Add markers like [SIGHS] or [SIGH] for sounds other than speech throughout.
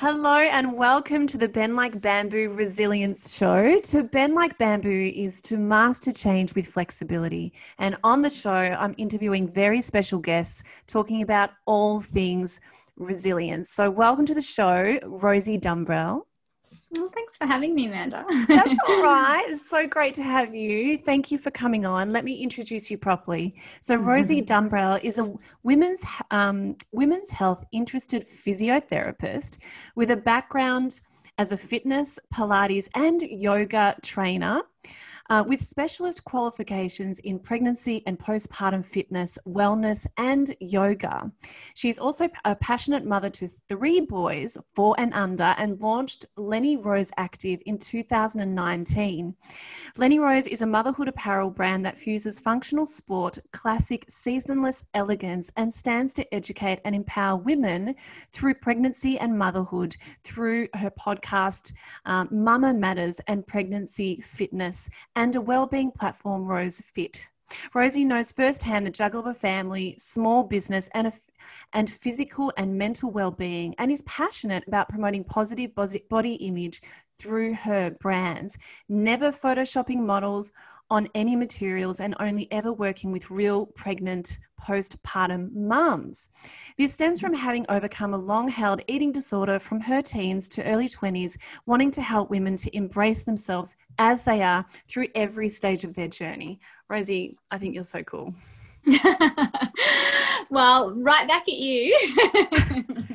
Hello and welcome to the Bend Like Bamboo Resilience Show. To bend like bamboo is to master change with flexibility. And on the show, I'm interviewing very special guests talking about all things resilience. So, welcome to the show, Rosie Dumbrell. Well, thanks for having me, Amanda. That's all [LAUGHS] right. It's so great to have you. Thank you for coming on. Let me introduce you properly. So, Rosie Dumbrell is a women's um, women's health interested physiotherapist with a background as a fitness, Pilates, and yoga trainer uh, with specialist qualifications in pregnancy and postpartum fitness, wellness, and yoga. She's also a passionate mother to three boys, four and under, and launched Lenny Rose Active in 2019. Lenny Rose is a motherhood apparel brand that fuses functional sport, classic, seasonless elegance, and stands to educate and empower women through pregnancy and motherhood through her podcast, um, Mama Matters, and pregnancy fitness and a wellbeing platform, Rose Fit. Rosie knows firsthand the juggle of a family, small business, and a and physical and mental well-being and is passionate about promoting positive body image through her brands never photoshopping models on any materials and only ever working with real pregnant postpartum mums. This stems from having overcome a long held eating disorder from her teens to early 20s, wanting to help women to embrace themselves as they are through every stage of their journey. Rosie, I think you're so cool. [LAUGHS] well, right back at you.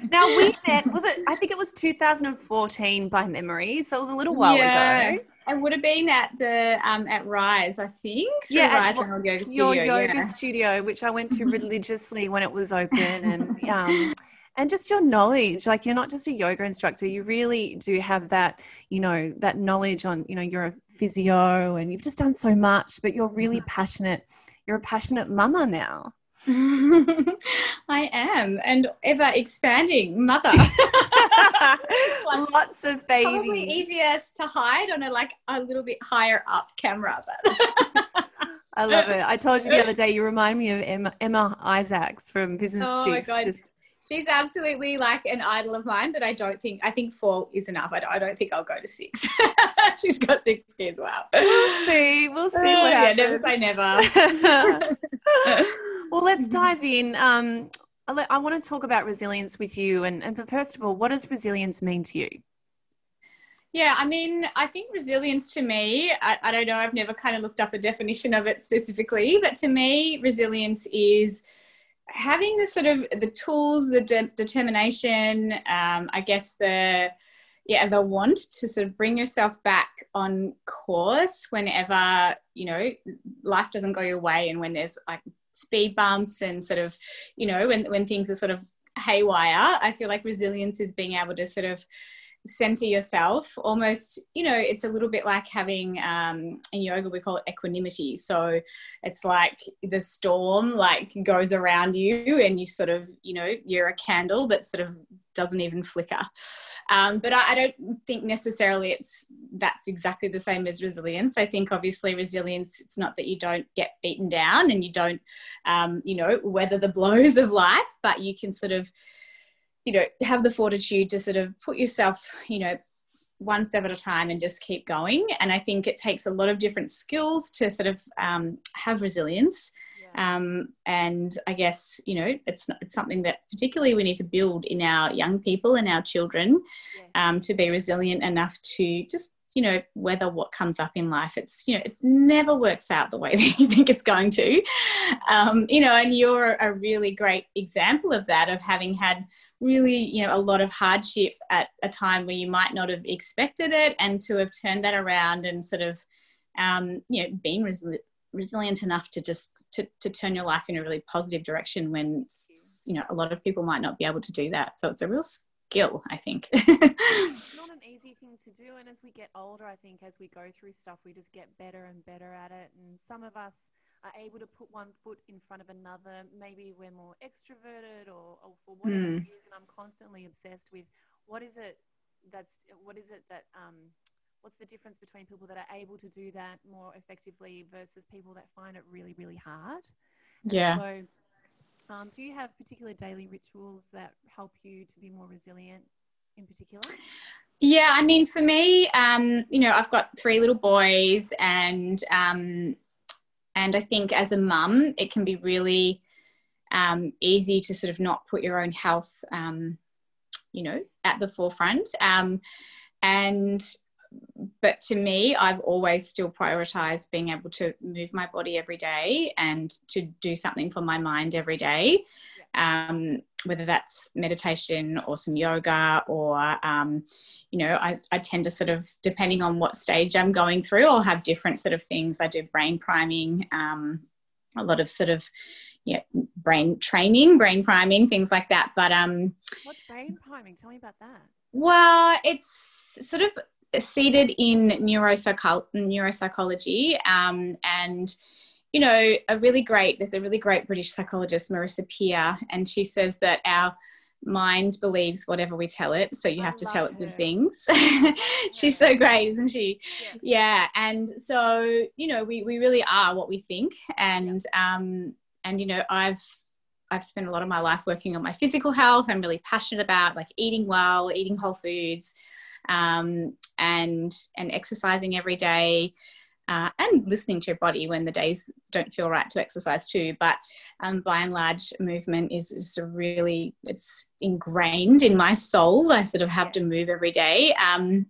[LAUGHS] now we met, was it, I think it was 2014 by memory, so it was a little while yeah. ago. I would have been at the um, at Rise, I think. Yeah, Rise at Yoga Studio. Your yoga yeah. studio, which I went to [LAUGHS] religiously when it was open, and um, and just your knowledge. Like you're not just a yoga instructor; you really do have that, you know, that knowledge on. You know, you're a physio, and you've just done so much. But you're really mm-hmm. passionate. You're a passionate mama now. [LAUGHS] I am, and ever expanding mother. [LAUGHS] Lots of babies. Probably easiest to hide on a like a little bit higher up camera, but. [LAUGHS] I love it. I told you the other day. You remind me of Emma, Emma Isaacs from oh Business oh Chicks. My God. Just she's absolutely like an idol of mine but i don't think i think four is enough. I don't, I don't think i'll go to six. [LAUGHS] She's got six kids. Wow. We'll see. We'll see uh, what yeah, never say never. [LAUGHS] Well let's [LAUGHS] dive in. Um, I, I want to talk about resilience with you and, and first of all what does resilience mean to you? Yeah, I mean, I think resilience to me, I, I, don't know, I've never kind of looked up a definition of it specifically, but to me, resilience is having the sort of the tools, the de- determination, um, I guess the yeah the want to sort of bring yourself back on course whenever you know life doesn't go your way and when there's like speed bumps and sort of you know when when things are sort of haywire i feel like resilience is being able to sort of center yourself almost you know it's a little bit like having um, in yoga we call it equanimity. So it's like the storm like goes around you and you sort of you know you're a candle that sort of doesn't even flicker. Um, but I, I, don't think necessarily it's that's exactly the same as resilience. I think obviously resilience it's not that you don't get beaten down and you don't um, you know weather the blows of life but you can sort of you know have the fortitude to sort of put yourself you know one step at a time and just keep going and i think it takes a lot of different skills to sort of um, have resilience yeah. um, and i guess you know it's, not, it's something that particularly we need to build in our young people and our children yeah. um, to be resilient enough to just you know whether what comes up in life it's you know it's never works out the way [LAUGHS] that you think it's going to. Um, you know and you're a really great example of that of having had really you know a lot of hardship at a time where you might not have expected it and to have turned that around and sort of um, you know resilient resilient enough to just to, to turn your life in a really positive direction when you know a lot of people might not be able to do that. So it's a real skill, I think. [LAUGHS] it's not an easy thing to do. And as we get older, I think as we go through stuff, we just get better and better at it. And some of us are able to put one foot in front of another. Maybe we're more extroverted or, or for whatever mm. it is. And I'm constantly obsessed with what is it that's, what is it that, um, what's the difference between people that are able to do that more effectively versus people that find it really, really hard? Yeah. So um, do you have particular daily rituals that help you to be more resilient? in particular? Yeah, I mean, for me, um, you know, I've got three little boys, and um, and I think as a mum, it can be really um, easy to sort of not put your own health, um, you know, at the forefront. Um, and but to me, I've always still prioritized being able to move my body every day and to do something for my mind every day, um, whether that's meditation or some yoga or, um, you know, I, I tend to sort of, depending on what stage I'm going through, I'll have different sort of things. I do brain priming, um, a lot of sort of, yeah, brain training, brain priming, things like that. But um, what's brain priming? Tell me about that. Well, it's sort of seated in neuropsycho- neuropsychology um, and you know a really great there's a really great british psychologist marisa peer and she says that our mind believes whatever we tell it so you have to tell it good things [LAUGHS] she's so great isn't she yeah. yeah. and so you know we, we really are what we think and yeah. um and you know i've I've spent a lot of my life working on my physical health. I'm really passionate about like eating well, eating whole foods, um, and and exercising every day. Uh, and listening to your body when the days don't feel right to exercise too. But um, by and large, movement is just a really it's ingrained in my soul. I sort of have to move every day. Um,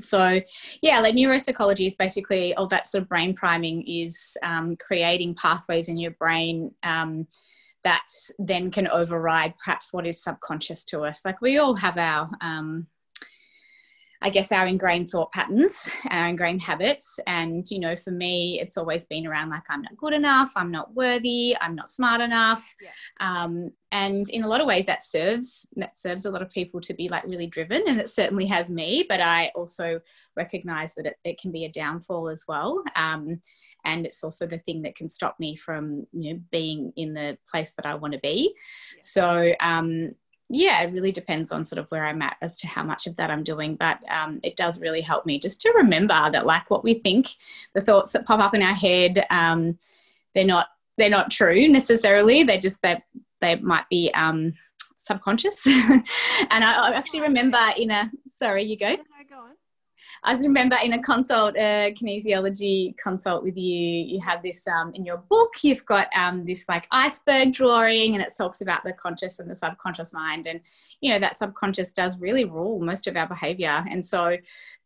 so yeah, like neuropsychology is basically all that sort of brain priming is um, creating pathways in your brain. Um, that then can override perhaps what is subconscious to us. Like we all have our um, I guess, our ingrained thought patterns, our ingrained habits. And, you know, for me, it's always been around like, I'm not good enough, I'm not worthy, I'm not smart enough. Yeah. Um, and in a lot of ways, that serves that serves a lot of people to be like really driven, and it certainly has me. But I also recognize that it, it can be a downfall as well, um, and it's also the thing that can stop me from you know being in the place that I want to be. Yeah. So um, yeah, it really depends on sort of where I'm at as to how much of that I'm doing. But um, it does really help me just to remember that, like, what we think, the thoughts that pop up in our head, um, they're not they're not true necessarily. They just they they might be um, subconscious. [LAUGHS] and I, I, actually remember in a sorry, you go. I just remember in a consult, a kinesiology consult with you, you have this um, in your book, you've got um, this like iceberg drawing and it talks about the conscious and the subconscious mind. And, you know, that subconscious does really rule most of our behavior. And so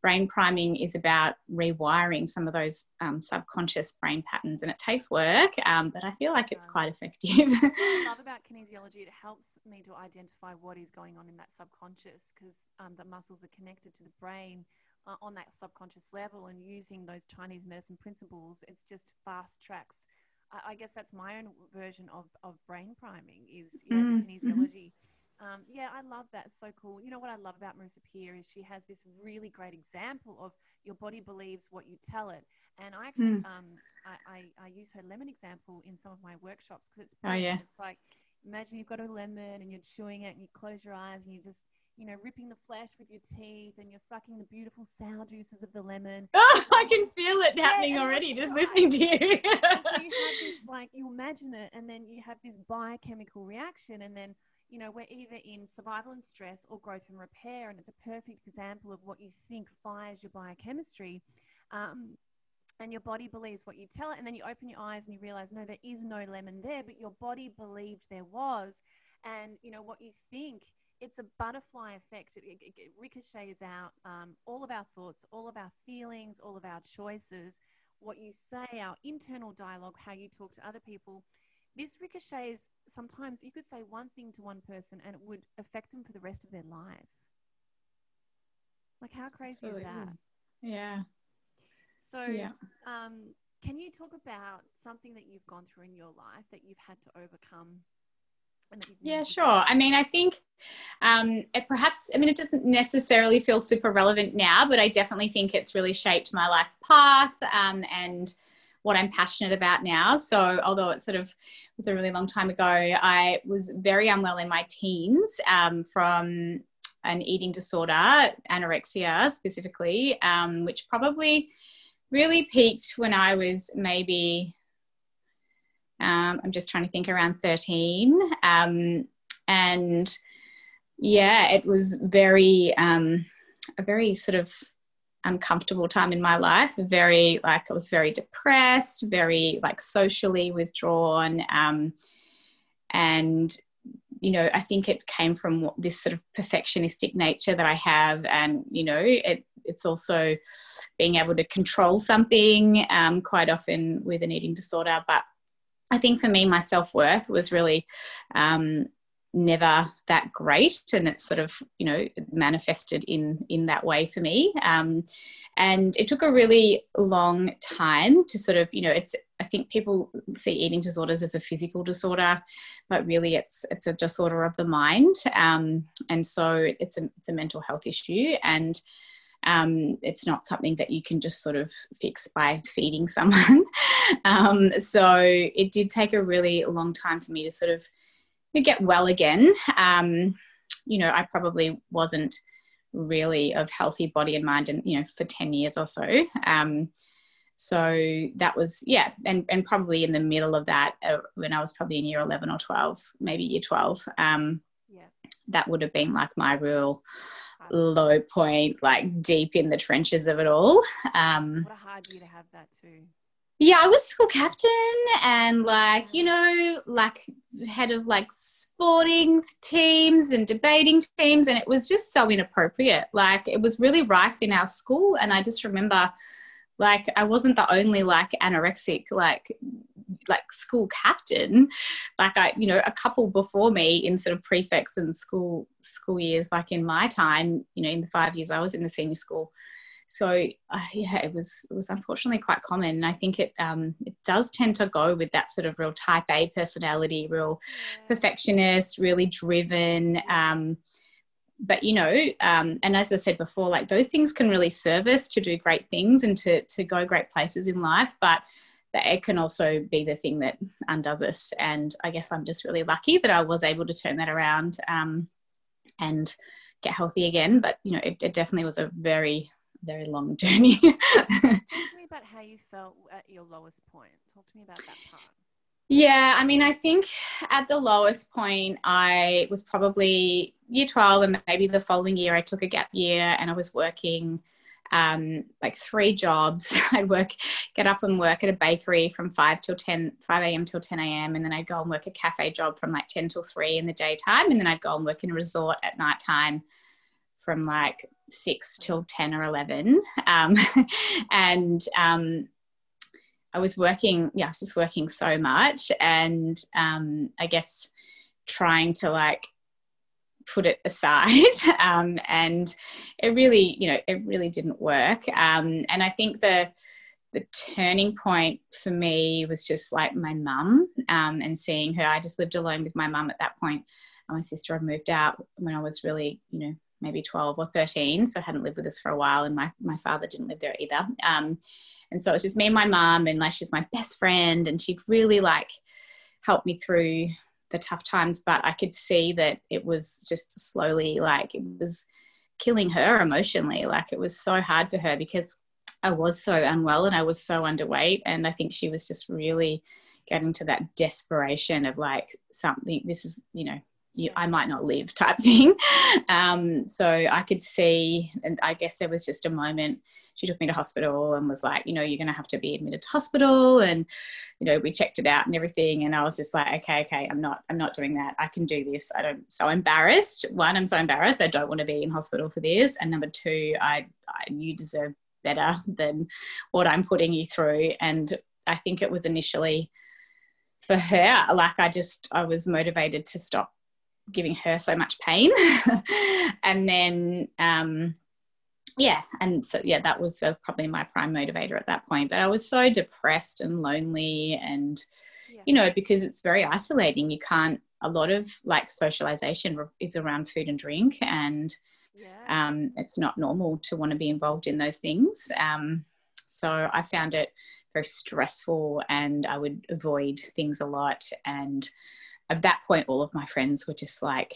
brain priming is about rewiring some of those um, subconscious brain patterns. And it takes work, um, but I feel like it's quite effective. what I love [LAUGHS] about kinesiology, it helps me to identify what is going on in that subconscious because um, the muscles are connected to the brain uh, on that subconscious level and using those Chinese medicine principles, it's just fast tracks. I, I guess that's my own version of, of brain priming is you know, mm, mm-hmm. kinesiology. Um, yeah, I love that. It's so cool. You know what I love about Marisa Peer is she has this really great example of your body believes what you tell it. And I actually, mm. um, I, I, I, use her lemon example in some of my workshops because it's, oh, yeah. it's like, imagine you've got a lemon and you're chewing it and you close your eyes and you just you know, ripping the flesh with your teeth and you're sucking the beautiful sour juices of the lemon. Oh, [LAUGHS] I can feel it yeah, happening already just listening to you. so you have this, [LAUGHS] like, you imagine it and then you have this biochemical reaction and then, you know, we're either in survival and stress or growth and repair. And it's a perfect example of what you think fires your biochemistry. Um, and your body believes what you tell it. And then you open your eyes and you realize, no, there is no lemon there, but your body believed there was. And, you know, what you think – it's a butterfly effect. It, it, it ricochets out um, all of our thoughts, all of our feelings, all of our choices, what you say, our internal dialogue, how you talk to other people. This ricochets, sometimes you could say one thing to one person and it would affect them for the rest of their life. Like, how crazy Absolutely. is that? Yeah. So, yeah. Um, can you talk about something that you've gone through in your life that you've had to overcome yeah, sure. I mean, I think um, it perhaps, I mean, it doesn't necessarily feel super relevant now, but I definitely think it's really shaped my life path um, and what I'm passionate about now. So, although it sort of was a really long time ago, I was very unwell in my teens um, from an eating disorder, anorexia specifically, um, which probably really peaked when I was maybe um, I'm just trying to think around 13. Um, and yeah, it was very, um, a very sort of uncomfortable time in my life. Very, like, I was very depressed, very, like, socially withdrawn. Um, and, you know, I think it came from this sort of perfectionistic nature that I have. And, you know, it, it's also being able to control something um, quite often with an eating disorder. But I think for me, my self worth was really um, never that great and it's sort of you know manifested in in that way for me um, and it took a really long time to sort of you know it's i think people see eating disorders as a physical disorder but really it's it's a disorder of the mind um, and so it's a it's a mental health issue and um, it's not something that you can just sort of fix by feeding [LAUGHS] someone. Um, so it did take a really long time for me to sort of get well again. Um, you know, I probably wasn't really of healthy body and mind and you know for 10 years or so. Um so that was yeah and and probably in the middle of that uh, when i was probably in year 11 or 12 maybe year 12 um yeah. that would have been like my real low point like deep in the trenches of it all. Um what a hard year to have that too yeah, I was school captain and like, you know, like head of like sporting teams and debating teams. And it was just so inappropriate. Like it was really rife in our school. And I just remember like I wasn't the only like anorexic, like like school captain like i you know a couple before me in sort of prefects and school school years like in my time you know in the five years i was in the senior school so uh, yeah, it was it was unfortunately quite common, and I think it um, it does tend to go with that sort of real Type A personality, real perfectionist, really driven. Um, but you know, um, and as I said before, like those things can really serve us to do great things and to to go great places in life, but it can also be the thing that undoes us. And I guess I'm just really lucky that I was able to turn that around um, and get healthy again. But you know, it, it definitely was a very very long journey. [LAUGHS] Talk to me about how you felt at your lowest point. Talk to me about that part. Yeah, I mean, I think at the lowest point, I was probably year 12, and maybe the following year, I took a gap year and I was working um, like three jobs. [LAUGHS] I'd work, get up and work at a bakery from 5 till 10, 5 a.m. till 10 a.m. And then I'd go and work a cafe job from like 10 till 3 in the daytime. And then I'd go and work in a resort at night time from like six till 10 or 11. Um, [LAUGHS] and um, I was working, yeah, I was just working so much. And um, I guess trying to like put it aside. [LAUGHS] Um, and it really, you know, it really didn't work. Um, and I think the, the turning point for me was just like my mum um, and seeing her. I just lived alone with my mum at that point. My sister had moved out when I was really, you know, maybe 12 or 13 so i hadn't lived with us for a while and my, my father didn't live there either. Um, and so it was just me and my mom and like she's my best friend and she really like helped me through the tough times but i could see that it was just slowly like it was killing her emotionally. Like it was so hard for her because i was so unwell and i was so underweight and i think she was just really getting to that desperation of like something this is you know you, I might not live type [LAUGHS] thing. Um, so I could see, and I guess there was just a moment. She took me to hospital and was like, you know, you're going to have to be admitted to hospital, and you know, we checked it out and everything. And I was just like, okay, okay, I'm not, I'm not doing that. I can do this. I don't. So embarrassed. One, I'm so embarrassed. I don't want to be in hospital for this. And number two, I, I you deserve better than what I'm putting you through. And I think it was initially for her, like I just, I was motivated to stop giving her so much pain. [LAUGHS] and then, um, yeah, and so yeah, that was, that was probably my prime motivator at that point. But I was so depressed and lonely, and yeah. you know, because it's very isolating. You can't. A lot of like socialization is around food and drink, and yeah. um, it's not normal to want to be involved in those things. Um, so I found it very stressful, and I would avoid things a lot, and at that point, all of my friends were just like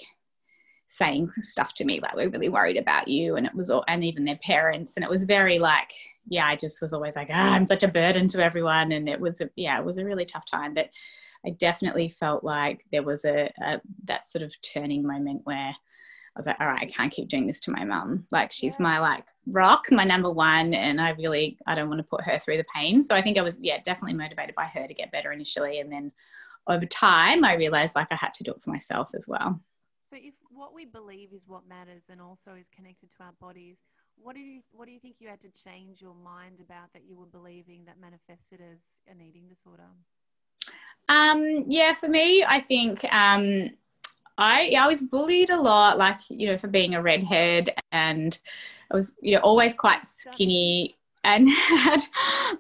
saying stuff to me like we're really worried about you and it was all and even their parents and it was very like yeah i just was always like ah, i'm such a burden to everyone and it was a, yeah it was a really tough time but i definitely felt like there was a, a that sort of turning moment where I was like, all right, I can't keep doing this to my mum. Like she's yeah. my like rock, my number one, and I really I don't want to put her through the pain. So I think I was yeah definitely motivated by her to get better initially, and then over time I realized like I had to do it for myself as well. So if what we believe is what matters and also is connected to our bodies, what do you what do you think you had to change your mind about that you were believing that manifested as an eating disorder? Um, yeah, for me, I think um, I yeah, I was bullied a lot, like you know, for being a redhead, and I was you know always quite skinny and [LAUGHS] had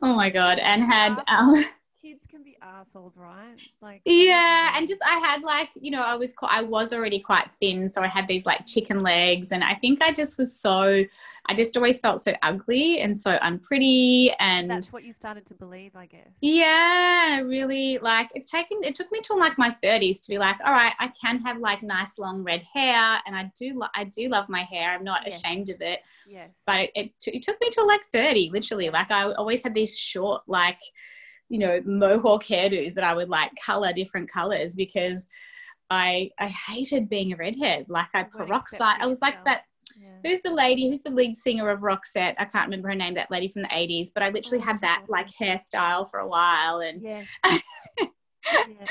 oh my god, and had um, kids can be assholes, right? Like yeah, and just I had like you know I was quite, I was already quite thin, so I had these like chicken legs, and I think I just was so I just always felt so ugly and so unpretty, and that's what you started to believe, I guess. Yeah, really. Like it's taken it took me till like my thirties to be like, all right, I can have like nice long red hair, and I do lo- I do love my hair. I'm not yes. ashamed of it. Yes, but it, it, t- it took me till like thirty, literally. Like I always had these short like you know, mohawk hairdos that I would like color different colors because I I hated being a redhead. Like I peroxide. I was like that. Yeah. Who's the lady? Who's the lead singer of Roxette? I can't remember her name. That lady from the '80s. But I literally oh, had that like hairstyle for a while, and yes. [LAUGHS] yeah.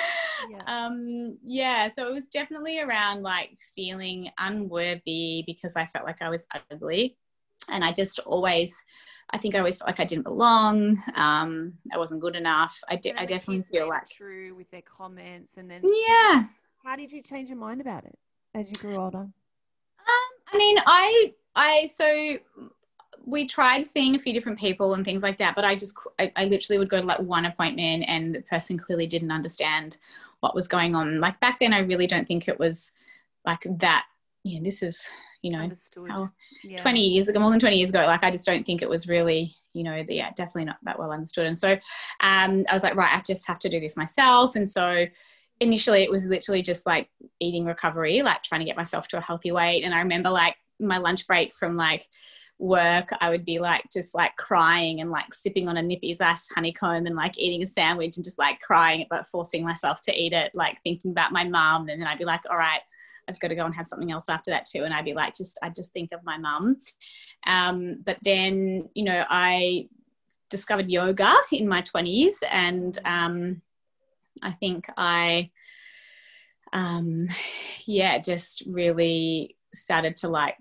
Yeah. Um, yeah, so it was definitely around like feeling unworthy because I felt like I was ugly. And I just always I think I always felt like I didn't belong. Um, I wasn't good enough. I, de- I definitely feel like true with their comments, and then yeah. How did you change your mind about it as you grew older? Um, I mean, I I so we tried seeing a few different people and things like that, but I just I, I literally would go to like one appointment, and the person clearly didn't understand what was going on. Like back then, I really don't think it was like that. You know, this is you know how, yeah. 20 years ago more than 20 years ago like i just don't think it was really you know the, yeah definitely not that well understood. And so um, i was like right i just have to do this myself. And so initially it was literally just like eating recovery like trying to get myself to a healthy weight. And i remember like my lunch break from like work i would be like just like crying and like sipping on a nippy's ass honeycomb and like eating a sandwich and just like crying but forcing myself to eat it like thinking about my mom and then i'd be like all right I've got to go and have something else after that too. And I'd be like, just, I just think of my mum. Um, but then, you know, I discovered yoga in my 20s and um, I think I, um, yeah, just really started to like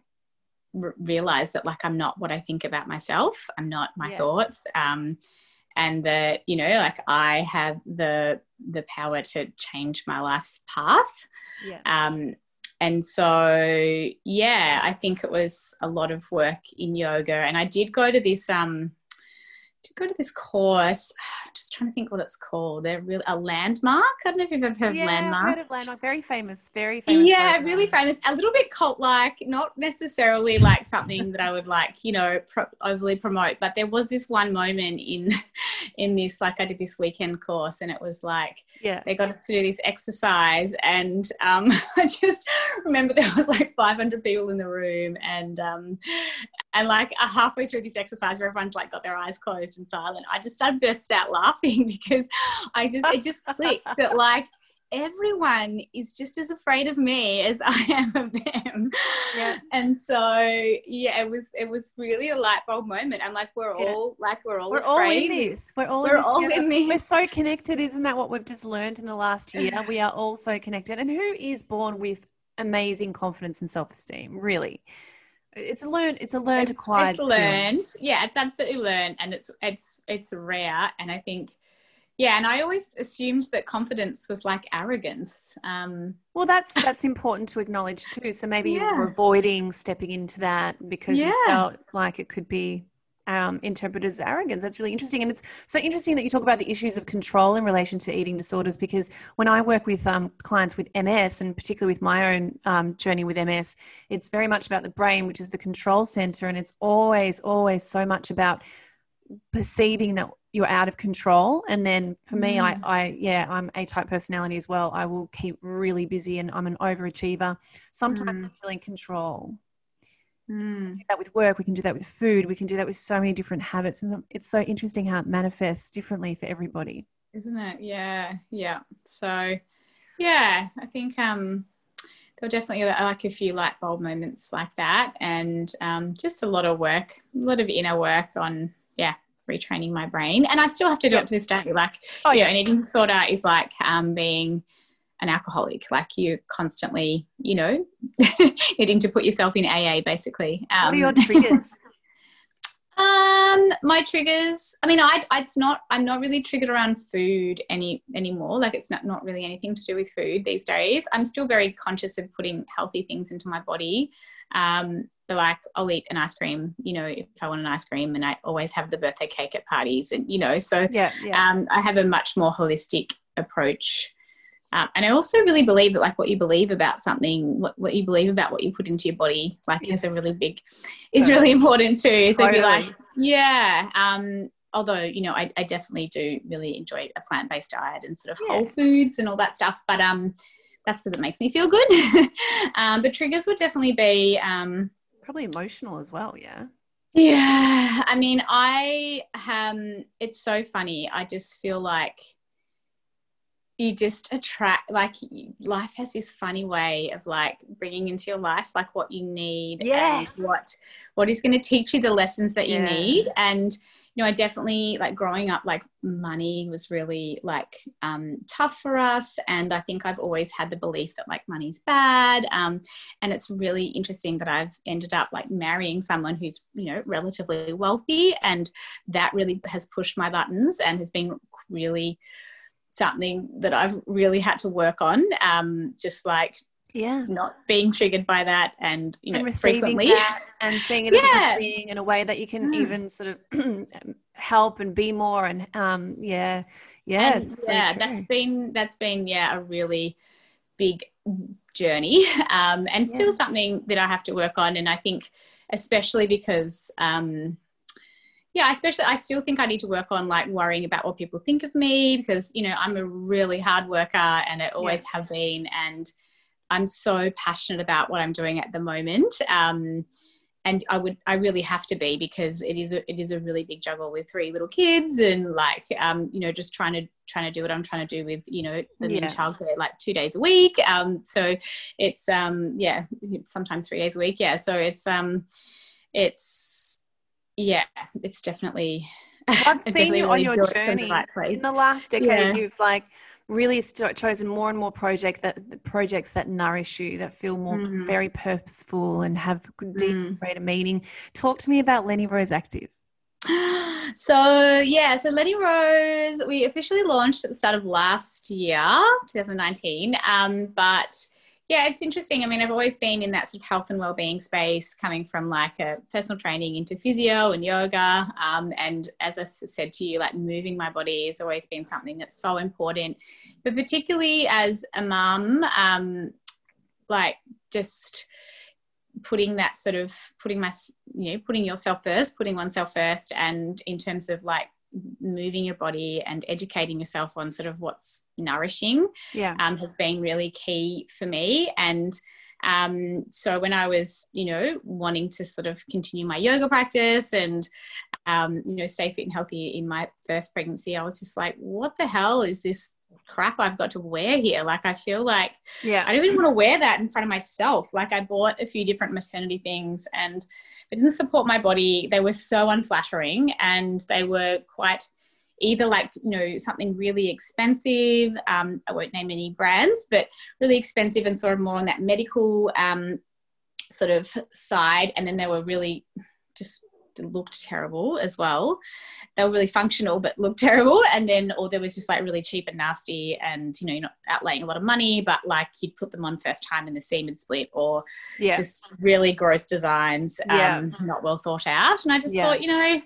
r- realize that like I'm not what I think about myself. I'm not my yeah. thoughts. Um, and that you know like i have the the power to change my life's path yeah. um and so yeah i think it was a lot of work in yoga. And i did go to this um to go to this course. [SIGHS] I'm just trying to think what it's called. They're really a landmark. I don't know if you've ever heard yeah, of landmark. I've heard of landmark. Very famous. Very famous. Yeah, program. really famous. A little bit cult like, not necessarily like something that I would like, you know, pro- overly promote. But there was this one moment in [LAUGHS] in this, like I did this weekend course, and it was like, yeah, they got us to do this exercise, and um, [LAUGHS] I just remember there was like 500 people in the room, and um, and like halfway through this exercise, where everyone's like got their eyes closed and silent, I just I burst out laughing [LAUGHS] because I just it just [LAUGHS] clicked that like everyone is just as afraid of me as [LAUGHS] I am of them. Yeah. And so yeah, it was it was really a light bulb moment. I'm like, we're yeah. all like we're all we're afraid. all in this. We're all we're in all in this. We're so connected. Isn't that what we've just learned in the last year? We are all so connected. And who is born with amazing confidence and self esteem? Really. It's a learn. It's a learned it's, acquired. It's learned. Yeah, it's absolutely learned, and it's it's it's rare. And I think, yeah, and I always assumed that confidence was like arrogance. Um, well, that's that's important to acknowledge too. So maybe yeah. you're avoiding stepping into that because yeah. you felt like it could be um, interpreted as arrogance. That's really interesting. And it's so interesting that you talk about the issues of control in relation to eating disorders because when I work with um, clients with MS, and particularly with my own um, journey with MS, it's very much about the brain, which is the control center. And it's always, always so much about perceiving that you're out of control and then for me mm. I, I yeah i'm a type personality as well i will keep really busy and i'm an overachiever sometimes mm. i feel in control Mm. do that with work. We can do that with food. We can do that with so many different habits. And it's so interesting how it manifests differently for everybody. Isn't it? Yeah. Yeah. So, yeah, I think um, there were definitely like a few light bulb moments like that, and um, just a lot of work, a lot of inner work on yeah retraining my brain, and I still have to do yep. it to this day. Like, oh yeah, an eating disorder is like um, being an alcoholic. Like you constantly, you know, [LAUGHS] needing to put yourself in AA basically. Um, what are your um, [LAUGHS] triggers? um, my triggers. I mean, I, it's not. I'm not really triggered around food any anymore. Like it's not not really anything to do with food these days. I'm still very conscious of putting healthy things into my body. Um, but like I'll eat an ice cream, you know, if I want an ice cream, and I always have the birthday cake at parties, and you know, so yeah, yeah. Um, I have a much more holistic approach um, and I also really believe that like what you believe about something, what, what you believe about what you put into your body, like is a really big, is really important too. So totally. be like, yeah. Um, although, you know, I, I definitely do really enjoy a plant-based diet and sort of yeah. whole foods and all that stuff. But um, that's because it makes me feel good. [LAUGHS] um, but triggers would definitely be um, probably emotional as well. Yeah. Yeah. I mean, I um, it's so funny. I just feel like you just attract like life has this funny way of like bringing into your life like what you need yes. and what what is going to teach you the lessons that you yeah. need and you know i definitely like growing up like money was really like um, tough for us and i think i've always had the belief that like money's bad um, and it's really interesting that i've ended up like marrying someone who's you know relatively wealthy and that really has pushed my buttons and has been really something that I've really had to work on. Um, just like yeah, not being triggered by that, and you know, and receiving that and seeing it yeah. as a thing in a way that you can mm. even sort of [CLEARS THROAT] help and be more. And um, yeah, yeah, yeah, that's been that's been yeah a really big journey, um, and yeah. still something that I have to work on. And I think especially because um, yeah, especially I still think I need to work on like worrying about what people think of me because you know I'm a really hard worker and I always yeah. have been, and I'm so passionate about what I'm doing at the moment. Um, and I would I really have to be because it is a, it is a really big juggle with three little kids and like um, you know just trying to trying to do what I'm trying to do with you know the yeah. childcare like two days a week. Um, so it's um yeah sometimes three days a week. Yeah, so it's um it's yeah, it's definitely. I've [LAUGHS] seen you on your journey right in the last decade. Yeah. You've like really st- chosen more and more project that projects that nourish you, that feel more mm. very purposeful and have deep mm. greater meaning. Talk to me about Lenny Rose Active. [GASPS] So yeah, so Lenny Rose, we officially launched at the start of last year, 2019. Um, but yeah, it's interesting. I mean, I've always been in that sort of health and well-being space, coming from like a personal training into physio and yoga. Um, and as I said to you, like moving my body has always been something that's so important. But particularly as a mum, um, like just putting that sort of putting my you know putting yourself first putting oneself first and in terms of like moving your body and educating yourself on sort of what's nourishing yeah. um, has been really key for me. And um, so when I was, you know, wanting to sort of continue my yoga practice and, um, you know, stay fit and healthy in my first pregnancy, I was just like, what the hell is this crap I've got to wear here? Like, I feel like yeah. I don't even want to wear that in front of myself. Like, I bought a few different maternity things and they didn't support my body. They were so unflattering and they were quite either like you know something really expensive um, i won't name any brands but really expensive and sort of more on that medical um, sort of side and then they were really just looked terrible as well. They were really functional but looked terrible. And then, or there was just like really cheap and nasty, and you know, you're not outlaying a lot of money, but like you'd put them on first time in the seam and split, or yeah. just really gross designs, um, yeah. not well thought out. And I just yeah. thought, you know,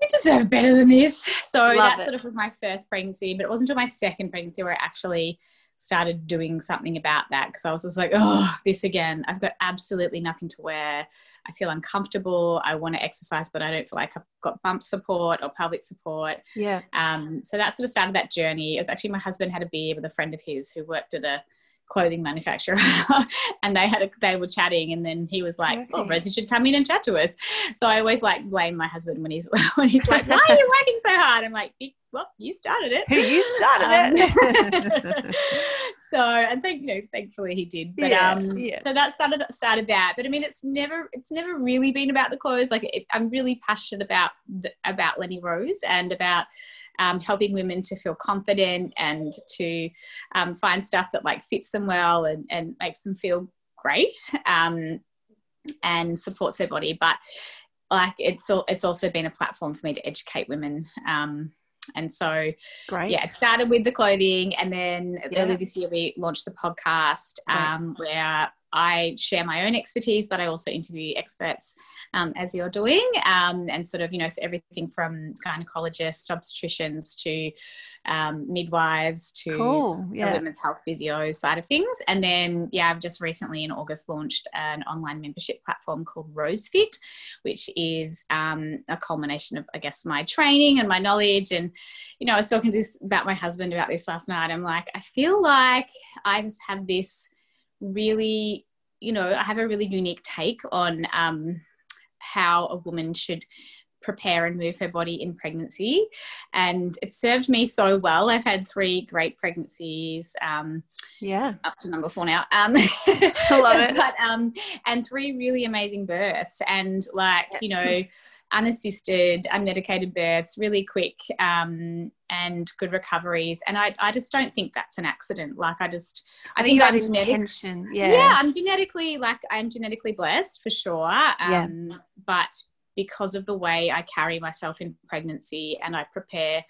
we deserve better than this. So Love that it. sort of was my first pregnancy, but it wasn't until my second pregnancy where I actually started doing something about that because I was just like, oh, this again. I've got absolutely nothing to wear. I feel uncomfortable. I want to exercise, but I don't feel like I've got bump support or pelvic support. Yeah. Um, so that sort of started that journey. It was actually my husband had a beer with a friend of his who worked at a clothing manufacturer [LAUGHS] and they had a, they were chatting and then he was like okay. oh Rosie should come in and chat to us so I always like blame my husband when he's [LAUGHS] when he's like why are you [LAUGHS] working so hard I'm like well, you started it. you started Um, it. so, and thank you know, thankfully he did. But Yeah, um, yeah. so that started started that. But I mean, it's never it's never really been about the clothes. Like it, I'm really passionate about the, about Lenny Rose and about um, helping women to feel confident and to um, find stuff that like fits them well and and makes them feel great um, and supports their body. But like it's all, it's also been a platform for me to educate women. Um, and so Great. yeah, it started with the clothing, and then Yeah. earlier this year we launched the podcast Right. um, where I share my own expertise, but I also interview experts um, as you're doing, um, and sort of you know so everything from gynecologists, obstetricians to um, midwives to Cool, yeah. women's health physio side of things, and then yeah, I've just recently in August launched an online membership platform called RoseFit, which is um, a culmination of I guess my training and my knowledge and you know, I was talking to this about my husband about this last night. I'm like, I feel like I just have this really, you know, I have a really unique take on um, how a woman should prepare and move her body in pregnancy. And it served me so well. I've had three great pregnancies. Um, Yeah. up to number four now. Um, love it. [LAUGHS] But um, and three really amazing births, and like you know, unassisted, unmedicated births, really quick, um, and good recoveries. And I, I just don't think that's an accident. Like I just, I, I think think I'm genetic, intention. Yeah. yeah. I'm genetically like I'm genetically blessed for sure. Yeah. Um, but because of the way I carry myself in pregnancy and I prepare,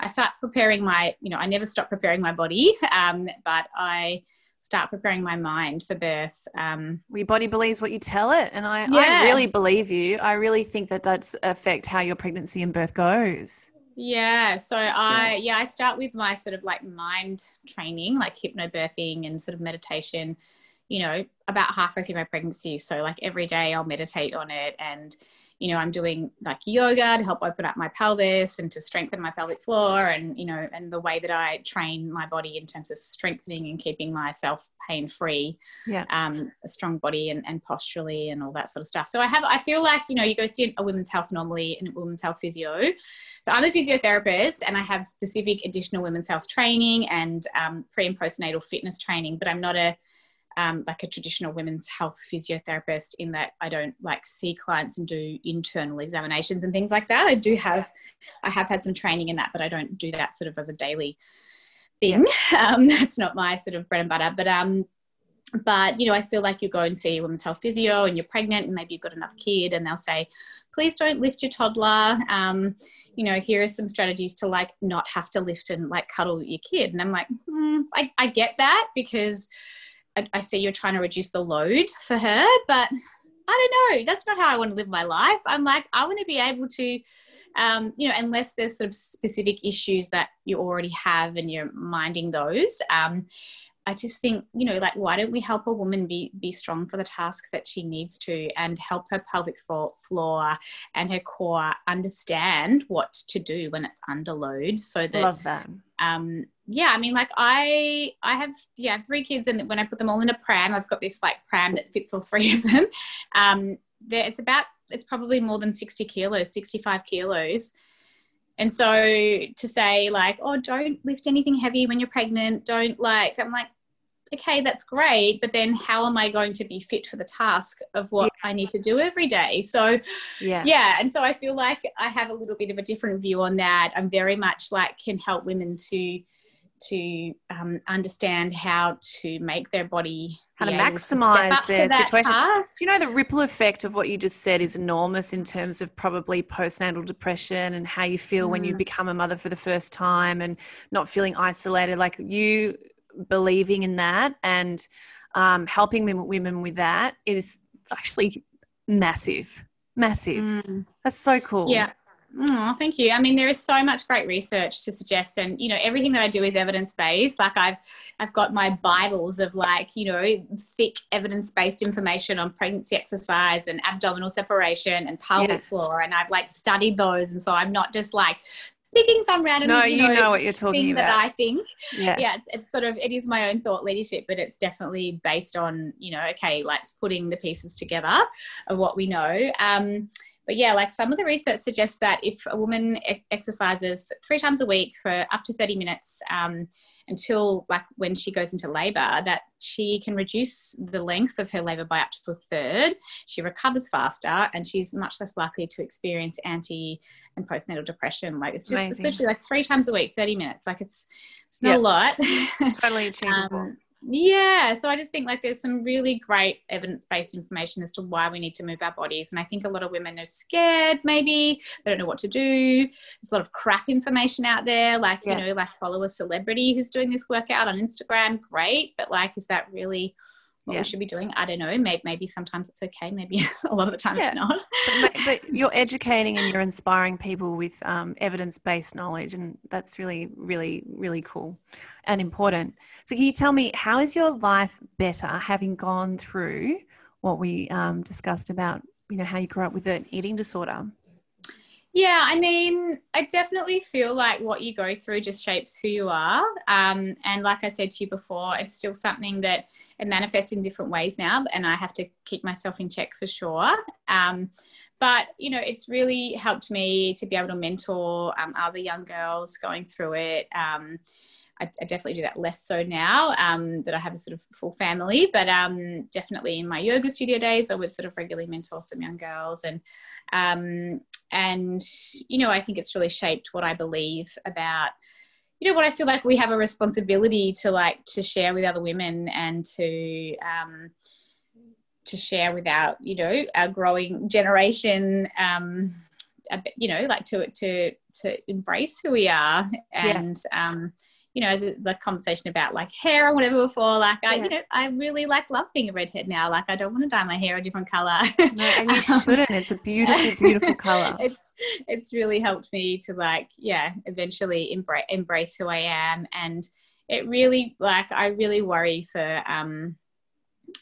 I start preparing my, you know, I never stop preparing my body, [LAUGHS] um, but I start preparing my mind for birth. Um, your body believes what you tell it, and I, I really believe you. I really think that that's affect how your pregnancy and birth goes. yeah. So I, yeah, I start with my sort of like mind training, like hypnobirthing and sort of meditation, you know, about halfway through my pregnancy. So like every day I'll meditate on it and, you know, I'm doing like yoga to help open up my pelvis and to strengthen my pelvic floor and, you know, and the way that I train my body in terms of strengthening and keeping myself pain free, Yeah. um, a strong body and, and posturally and all that sort of stuff. So I have, I feel like, you know, you go see a women's health normally and a women's health physio. So I'm a physiotherapist and I have specific additional women's health training and um, pre and postnatal fitness training, but I'm not a, um, like a traditional women's health physiotherapist in that I don't like see clients and do internal examinations and things like that. I do have, I have had some training in that, but I don't do that sort of as a daily thing. [LAUGHS] Um, that's not my sort of bread and butter. But um, but you know, I feel like you go and see a women's health physio and you're pregnant and maybe you've got another kid and they'll say, please don't lift your toddler. Um, you know, here are some strategies to like not have to lift and like cuddle your kid. And I'm like, hmm, I, I get that because I, see you're trying to reduce the load for her, but I don't know. That's not how I want to live my life. I'm like, I want to be able to, um, you know, unless there's sort of specific issues that you already have and you're minding those. Um, I just think, you know, like, why don't we help a woman be be strong for the task that she needs to, and help her pelvic floor, floor and her core understand what to do when it's under load, so that Love that. um yeah i mean like i i have yeah three kids and when i put them all in a pram i've got this like pram that fits all three of them. Um there it's about it's probably more than 60 kilos 65 kilos. And so to say like oh don't lift anything heavy when you're pregnant. Don't like i'm like okay that's great but then how am i going to be fit for the task of what i need to do every day so Yeah. yeah and so i feel like i have a little bit of a different view on that i'm very much like can help women to to um, understand how to make their body How to be able step maximise up to their that situation. task. You know the ripple effect of what you just said is enormous in terms of probably postnatal depression and how you feel when you Mm. become a mother for the first time and not feeling isolated? Like you believing in that and um, helping women, women with that is actually massive, massive. Mm. That's so cool. Yeah. Oh, thank you. I mean, there is so much great research to suggest, and you know, everything that I do is evidence based. Like I've, I've got my bibles of like you know thick evidence based information on pregnancy exercise and abdominal separation and pelvic Yeah. floor, and I've like studied those, and so I'm not just like picking some random. No, you you know, know, what you're talking thing that about. I think. yeah. yeah it's, it's sort of it is my own thought leadership but it's definitely based on you know okay like putting the pieces together of what we know um but yeah, like some of the research suggests that if a woman exercises three times a week for up to 30 minutes um, until like when she goes into labor, that she can reduce the length of her labor by up to a third. She recovers faster and she's much less likely to experience anti and postnatal depression. Like it's just Amazing. literally like three times a week, 30 minutes. Like it's, it's not yep. a lot. totally [LAUGHS] achievable. Um, yeah, so I just think like there's some really great evidence based information as to why we need to move our bodies. And I think a lot of women are scared, maybe they don't know what to do. There's a lot of crap information out there, like, yeah. you know, like follow a celebrity who's doing this workout on Instagram, great. But like, is that really what yeah. we should be doing. I don't know. Maybe, maybe sometimes it's okay. Maybe [LAUGHS] a lot of the time yeah. it's not. but, [LAUGHS] but, you're educating and you're inspiring people with um, evidence-based knowledge, and that's really, really, really cool and important. So, can you tell me how is your life better having gone through what we um, discussed about? You know, how you grew up with an eating disorder. Yeah, I mean, I definitely feel like what you go through just shapes who you are. Um, and like I said to you before, it's still something that it manifests in different ways now, and I have to keep myself in check for sure. Um, but you know, it's really helped me to be able to mentor um, other young girls going through it. Um, I, I, definitely do that less so now um, that I have a sort of full family, but um, definitely in my yoga studio days, I would sort of regularly mentor some young girls, and um, and you know, I think it's really shaped what I believe about you know what I feel like we have a responsibility to like to share with other women and to um, to share with our you know our growing generation um, you know like to to to embrace who we are and yeah. um, you know, as a, the conversation about like hair or whatever before, like I, yeah. you know, I really like love being a redhead now. Like I don't want to dye my hair a different color. no, and you [LAUGHS] shouldn't. It's a beautiful, beautiful color. [LAUGHS] it's it's really helped me to like, yeah, eventually embrace embrace who I am, and it really like I really worry for um,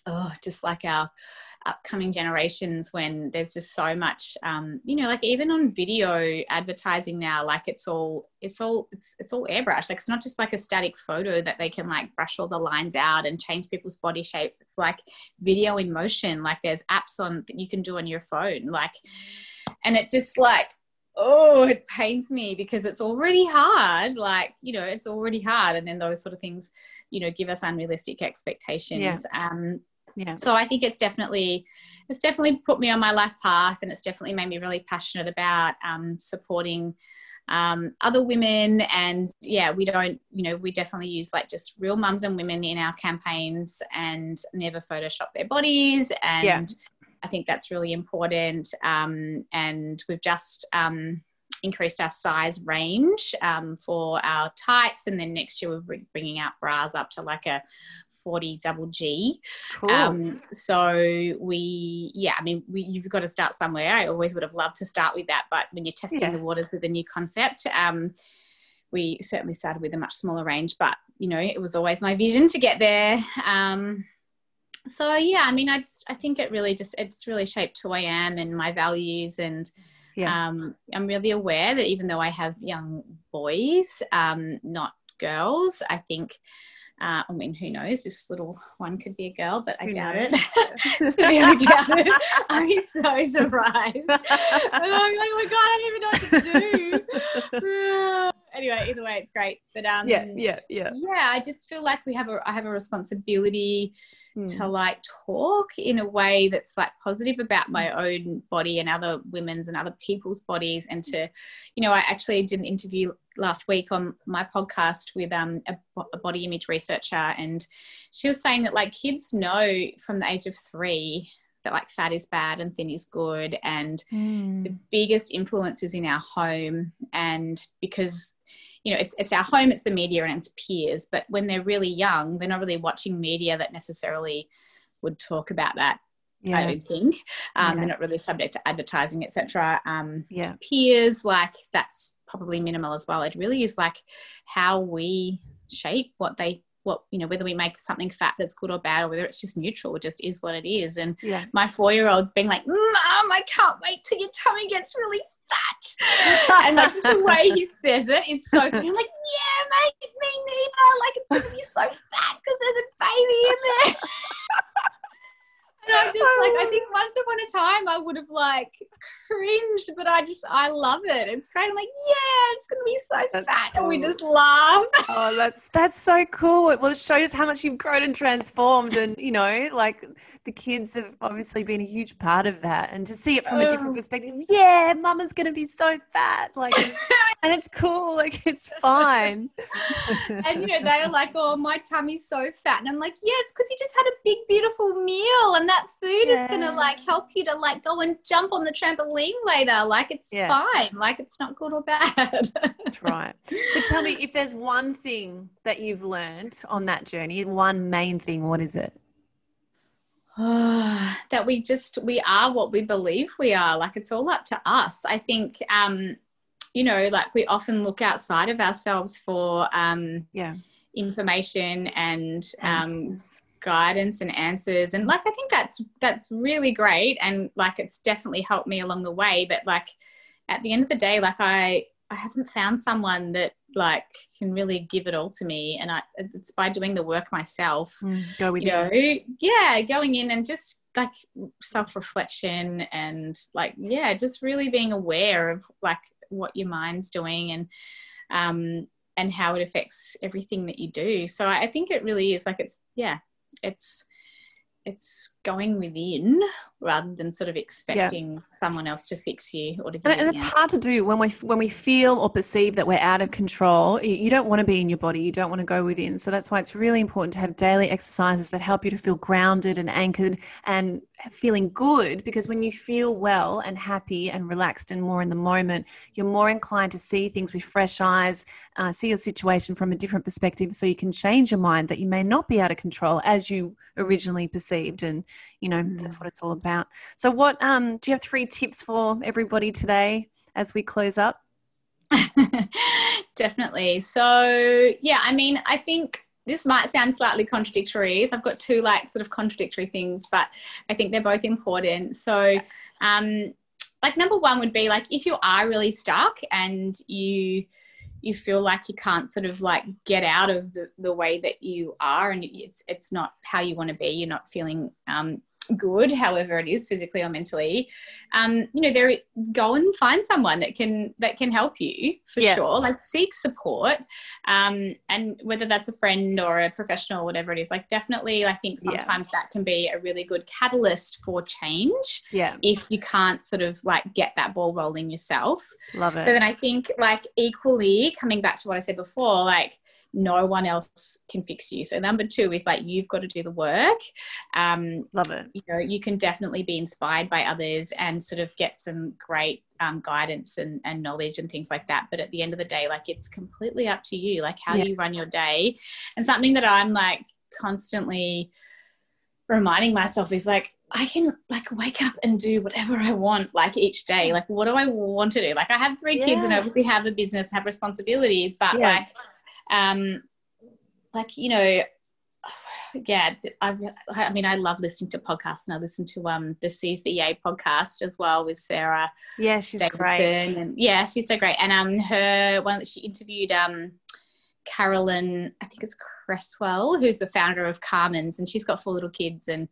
oh, just like our upcoming generations when there's just so much um, you know like even on video advertising now like it's all it's all it's, it's all airbrush like it's not just like a static photo that they can like brush all the lines out and change people's body shapes. It's like video in motion. Like there's apps on that you can do on your phone. Like and it just like oh it pains me because it's already hard. Like you know it's already hard. And then those sort of things you know give us unrealistic expectations. Yeah. um yeah. So i think it's definitely it's definitely put me on my life path and it's definitely made me really passionate about um, supporting um, other women. And yeah we don't you know we definitely use like just real mums and women in our campaigns and never photoshop their bodies. And yeah. i think that's really important. Um, and we've just um, increased our size range um, for our tights. And then next year we're bringing out bras up to like a 40 double G. Cool. Um, so we, yeah, I mean, we, you've got to start somewhere. I always would have loved to start with that, but when you're testing yeah. the waters with a new concept, um, we certainly started with a much smaller range, but you know, it was always my vision to get there. Um, so yeah, I mean, I just, I think it really just, it's really shaped who I am and my values and, yeah. Um, I'm really aware that even though I have young boys, um, not girls, I think uh, I mean, who knows? This little one could be a girl, but I who doubt knows? [LAUGHS] it. Severely doubt it. I'd be so surprised. [LAUGHS] I'm like, oh my god, I don't even know what to do. [LAUGHS] anyway, either way, it's great. But um, yeah, yeah, yeah. Yeah, I just feel like we have a, I have a responsibility mm. to like talk in a way that's like positive about my own body and other women's and other people's bodies and to you know i actually did an interview last week on my podcast with um, a, a, body image researcher and she was saying that like kids know from the age of three that like fat is bad and thin is good and mm. the biggest influence is in our home and because you know it's it's our home it's the media and it's peers but when they're really young they're not really watching media that necessarily would talk about that yeah. I don't think um, yeah. they're not really subject to advertising, etc. Um, yeah, peers like that's probably minimal as well. It really is like how we shape what they what you know whether we make something fat that's good or bad or whether it's just neutral just is what it is and yeah. my four-year-old's being like mom i can't wait till your tummy gets really fat and like the way he [LAUGHS] says it is so i'm like yeah mate me neither like it's gonna be so fat because there's a baby in there [LAUGHS] I just like I think [LAUGHS] once upon a time I would have like cringed, but I just I love it. It's kind I'm like, yeah, it's gonna be so that's fat, cool. and we just laugh. Oh, that's that's so cool. It, Well, it shows how much you've grown and transformed, and you know, like the kids have obviously been a huge part of that. And to see it from a different oh. perspective, yeah, Mama's gonna be so fat, like, [LAUGHS] and it's cool, like [LAUGHS] it's [LAUGHS] fine. and you know, they are like, oh, my tummy's so fat, and I'm like, yeah, it's because you just had a big, beautiful meal, and that food yeah. is gonna like help you to like go and jump on the trampoline later. Like it's yeah. fine. Like it's not good or bad. That's right. So tell me if there's one thing that you've learned on that journey, one main thing, what is it? [SIGHS] that we just we are what we believe we are like it's all up to us i think um you know like we often look outside of ourselves for um yeah. information and um guidance and answers. And like i think that's that's really great. And like it's definitely helped me along the way. But like at the end of the day like i i haven't found someone that like can really give it all to me. And I, it's by doing the work myself mm, go with you know? Yeah going in and just like self-reflection and like yeah just really being aware of like what your mind's doing and um and how it affects everything that you do. So i think it really is like it's yeah it's it's going within rather than sort of expecting yeah. someone else to fix you or to and, and it's hard to do when we when we feel or perceive that we're out of control you don't want to be in your body you don't want to go within so that's why it's really important to have daily exercises that help you to feel grounded and anchored and feeling good because when you feel well and happy and relaxed and more in the moment, you're more inclined to see things with fresh eyes, uh, see your situation from a different perspective, so you can change your mind that you may not be out of control as you originally perceived. And you know mm. that's what it's all about. So, what um, do you have three tips for everybody today as we close up? [LAUGHS] Definitely. So, yeah, I mean, I think this might sound slightly contradictory. So I've got two like sort of contradictory things, but I think they're both important. So, um, like number one would be like if you are really stuck and you you feel like you can't sort of like get out of the, the way that you are and it's it's not how you want to be you're not feeling um, good, however it is, physically or mentally, um, you know, there go and find someone that can that can help you for yeah. sure. Like seek support, um, and whether that's a friend or a professional, whatever it is. Like definitely, I think sometimes yeah. that can be a really good catalyst for change. Yeah. If you can't sort of like get that ball rolling yourself. Love it. But then I think like equally coming back to what I said before, like no one else can fix you. So number two is like you've got to do the work. Um, Love it. You know, you can definitely be inspired by others and sort of get some great um, guidance and, and knowledge and things like that. But at the end of the day, like it's completely up to you, like how yeah. you run your day. And something that I'm like constantly reminding myself is like I can like wake up and do whatever I want like each day. Like what do I want to do? Like I have three yeah. kids and obviously have a business, have responsibilities, but yeah. like um, like you know [SIGHS] yeah I, I mean i love listening to podcasts and i listen to um the seize the yay podcast as well with sarah yeah she's Davidson. great and yeah she's so great and um her one that she interviewed um carolyn i think it's creswell who's the founder of carman's and she's got four little kids and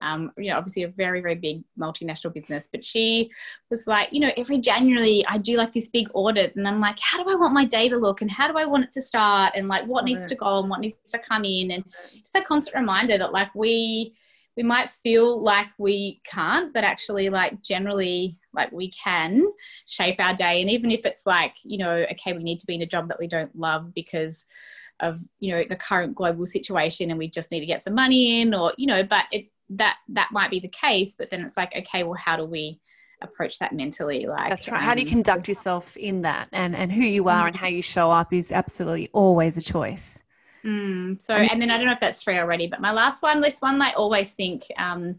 um, you know, obviously a very, very big multinational business. But she was like, you know, every January I do like this big audit and I'm like, how do I want my day to look and how do I want it to start and like what needs to go and what needs to come in and just that constant reminder that like we we might feel like we can't but actually like generally like we can shape our day and even if it's like you know okay we need to be in a job that we don't love because of you know the current global situation and we just need to get some money in or you know but it that that might be the case but then it's like okay well how do we approach that mentally? Like that's right. Um, how do you um, conduct yourself in that? And and who you are and how you show up is absolutely always a choice. Mm, so and then i don't know if that's three already but my last one this one i always think um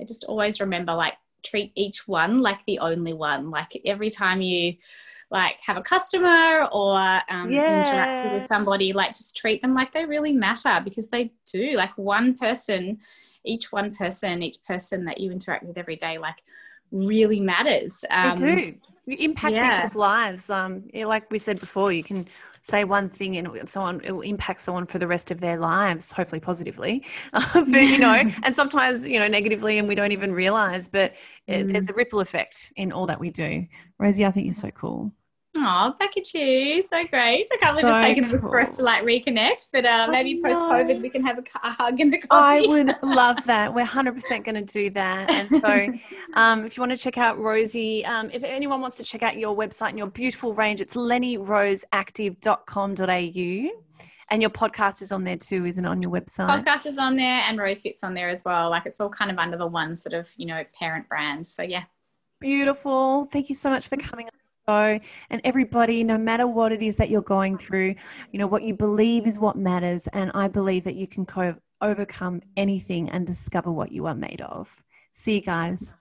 i just always remember like treat each one like the only one like every time you like have a customer or um, yeah. interact with somebody like just treat them like they really matter because they do like one person each one person, each person that you interact with every day, like really matters. Um, they do. You impact yeah. people's lives. Um, like we said before, you can say one thing and someone it will impact someone for the rest of their lives, hopefully positively, [LAUGHS] but [LAUGHS] you know, and sometimes you know negatively, and we don't even realize. But it, mm. there's a ripple effect in all that we do. Rosie, I think you're so cool. Oh, back at you. So great. I can't believe so it's taken cool. for us to like reconnect, but uh, maybe post COVID we can have a, a, hug and a coffee. I would love [LAUGHS] that. We're 100% going to do that. And so [LAUGHS] um, if you want to check out Rosie, um, if anyone wants to check out your website and your beautiful range, it's lennyroseactive.com.au. And your podcast is on there too, isn't it, on your website? Podcast is on there and Rosefit's on there as well. Like it's all kind of under the one sort of, you know, parent brands. So yeah. Beautiful. Thank you so much for coming and everybody no matter what it is that you're going through you know what you believe is what matters and i believe that you can co- overcome anything and discover what you are made of. See you guys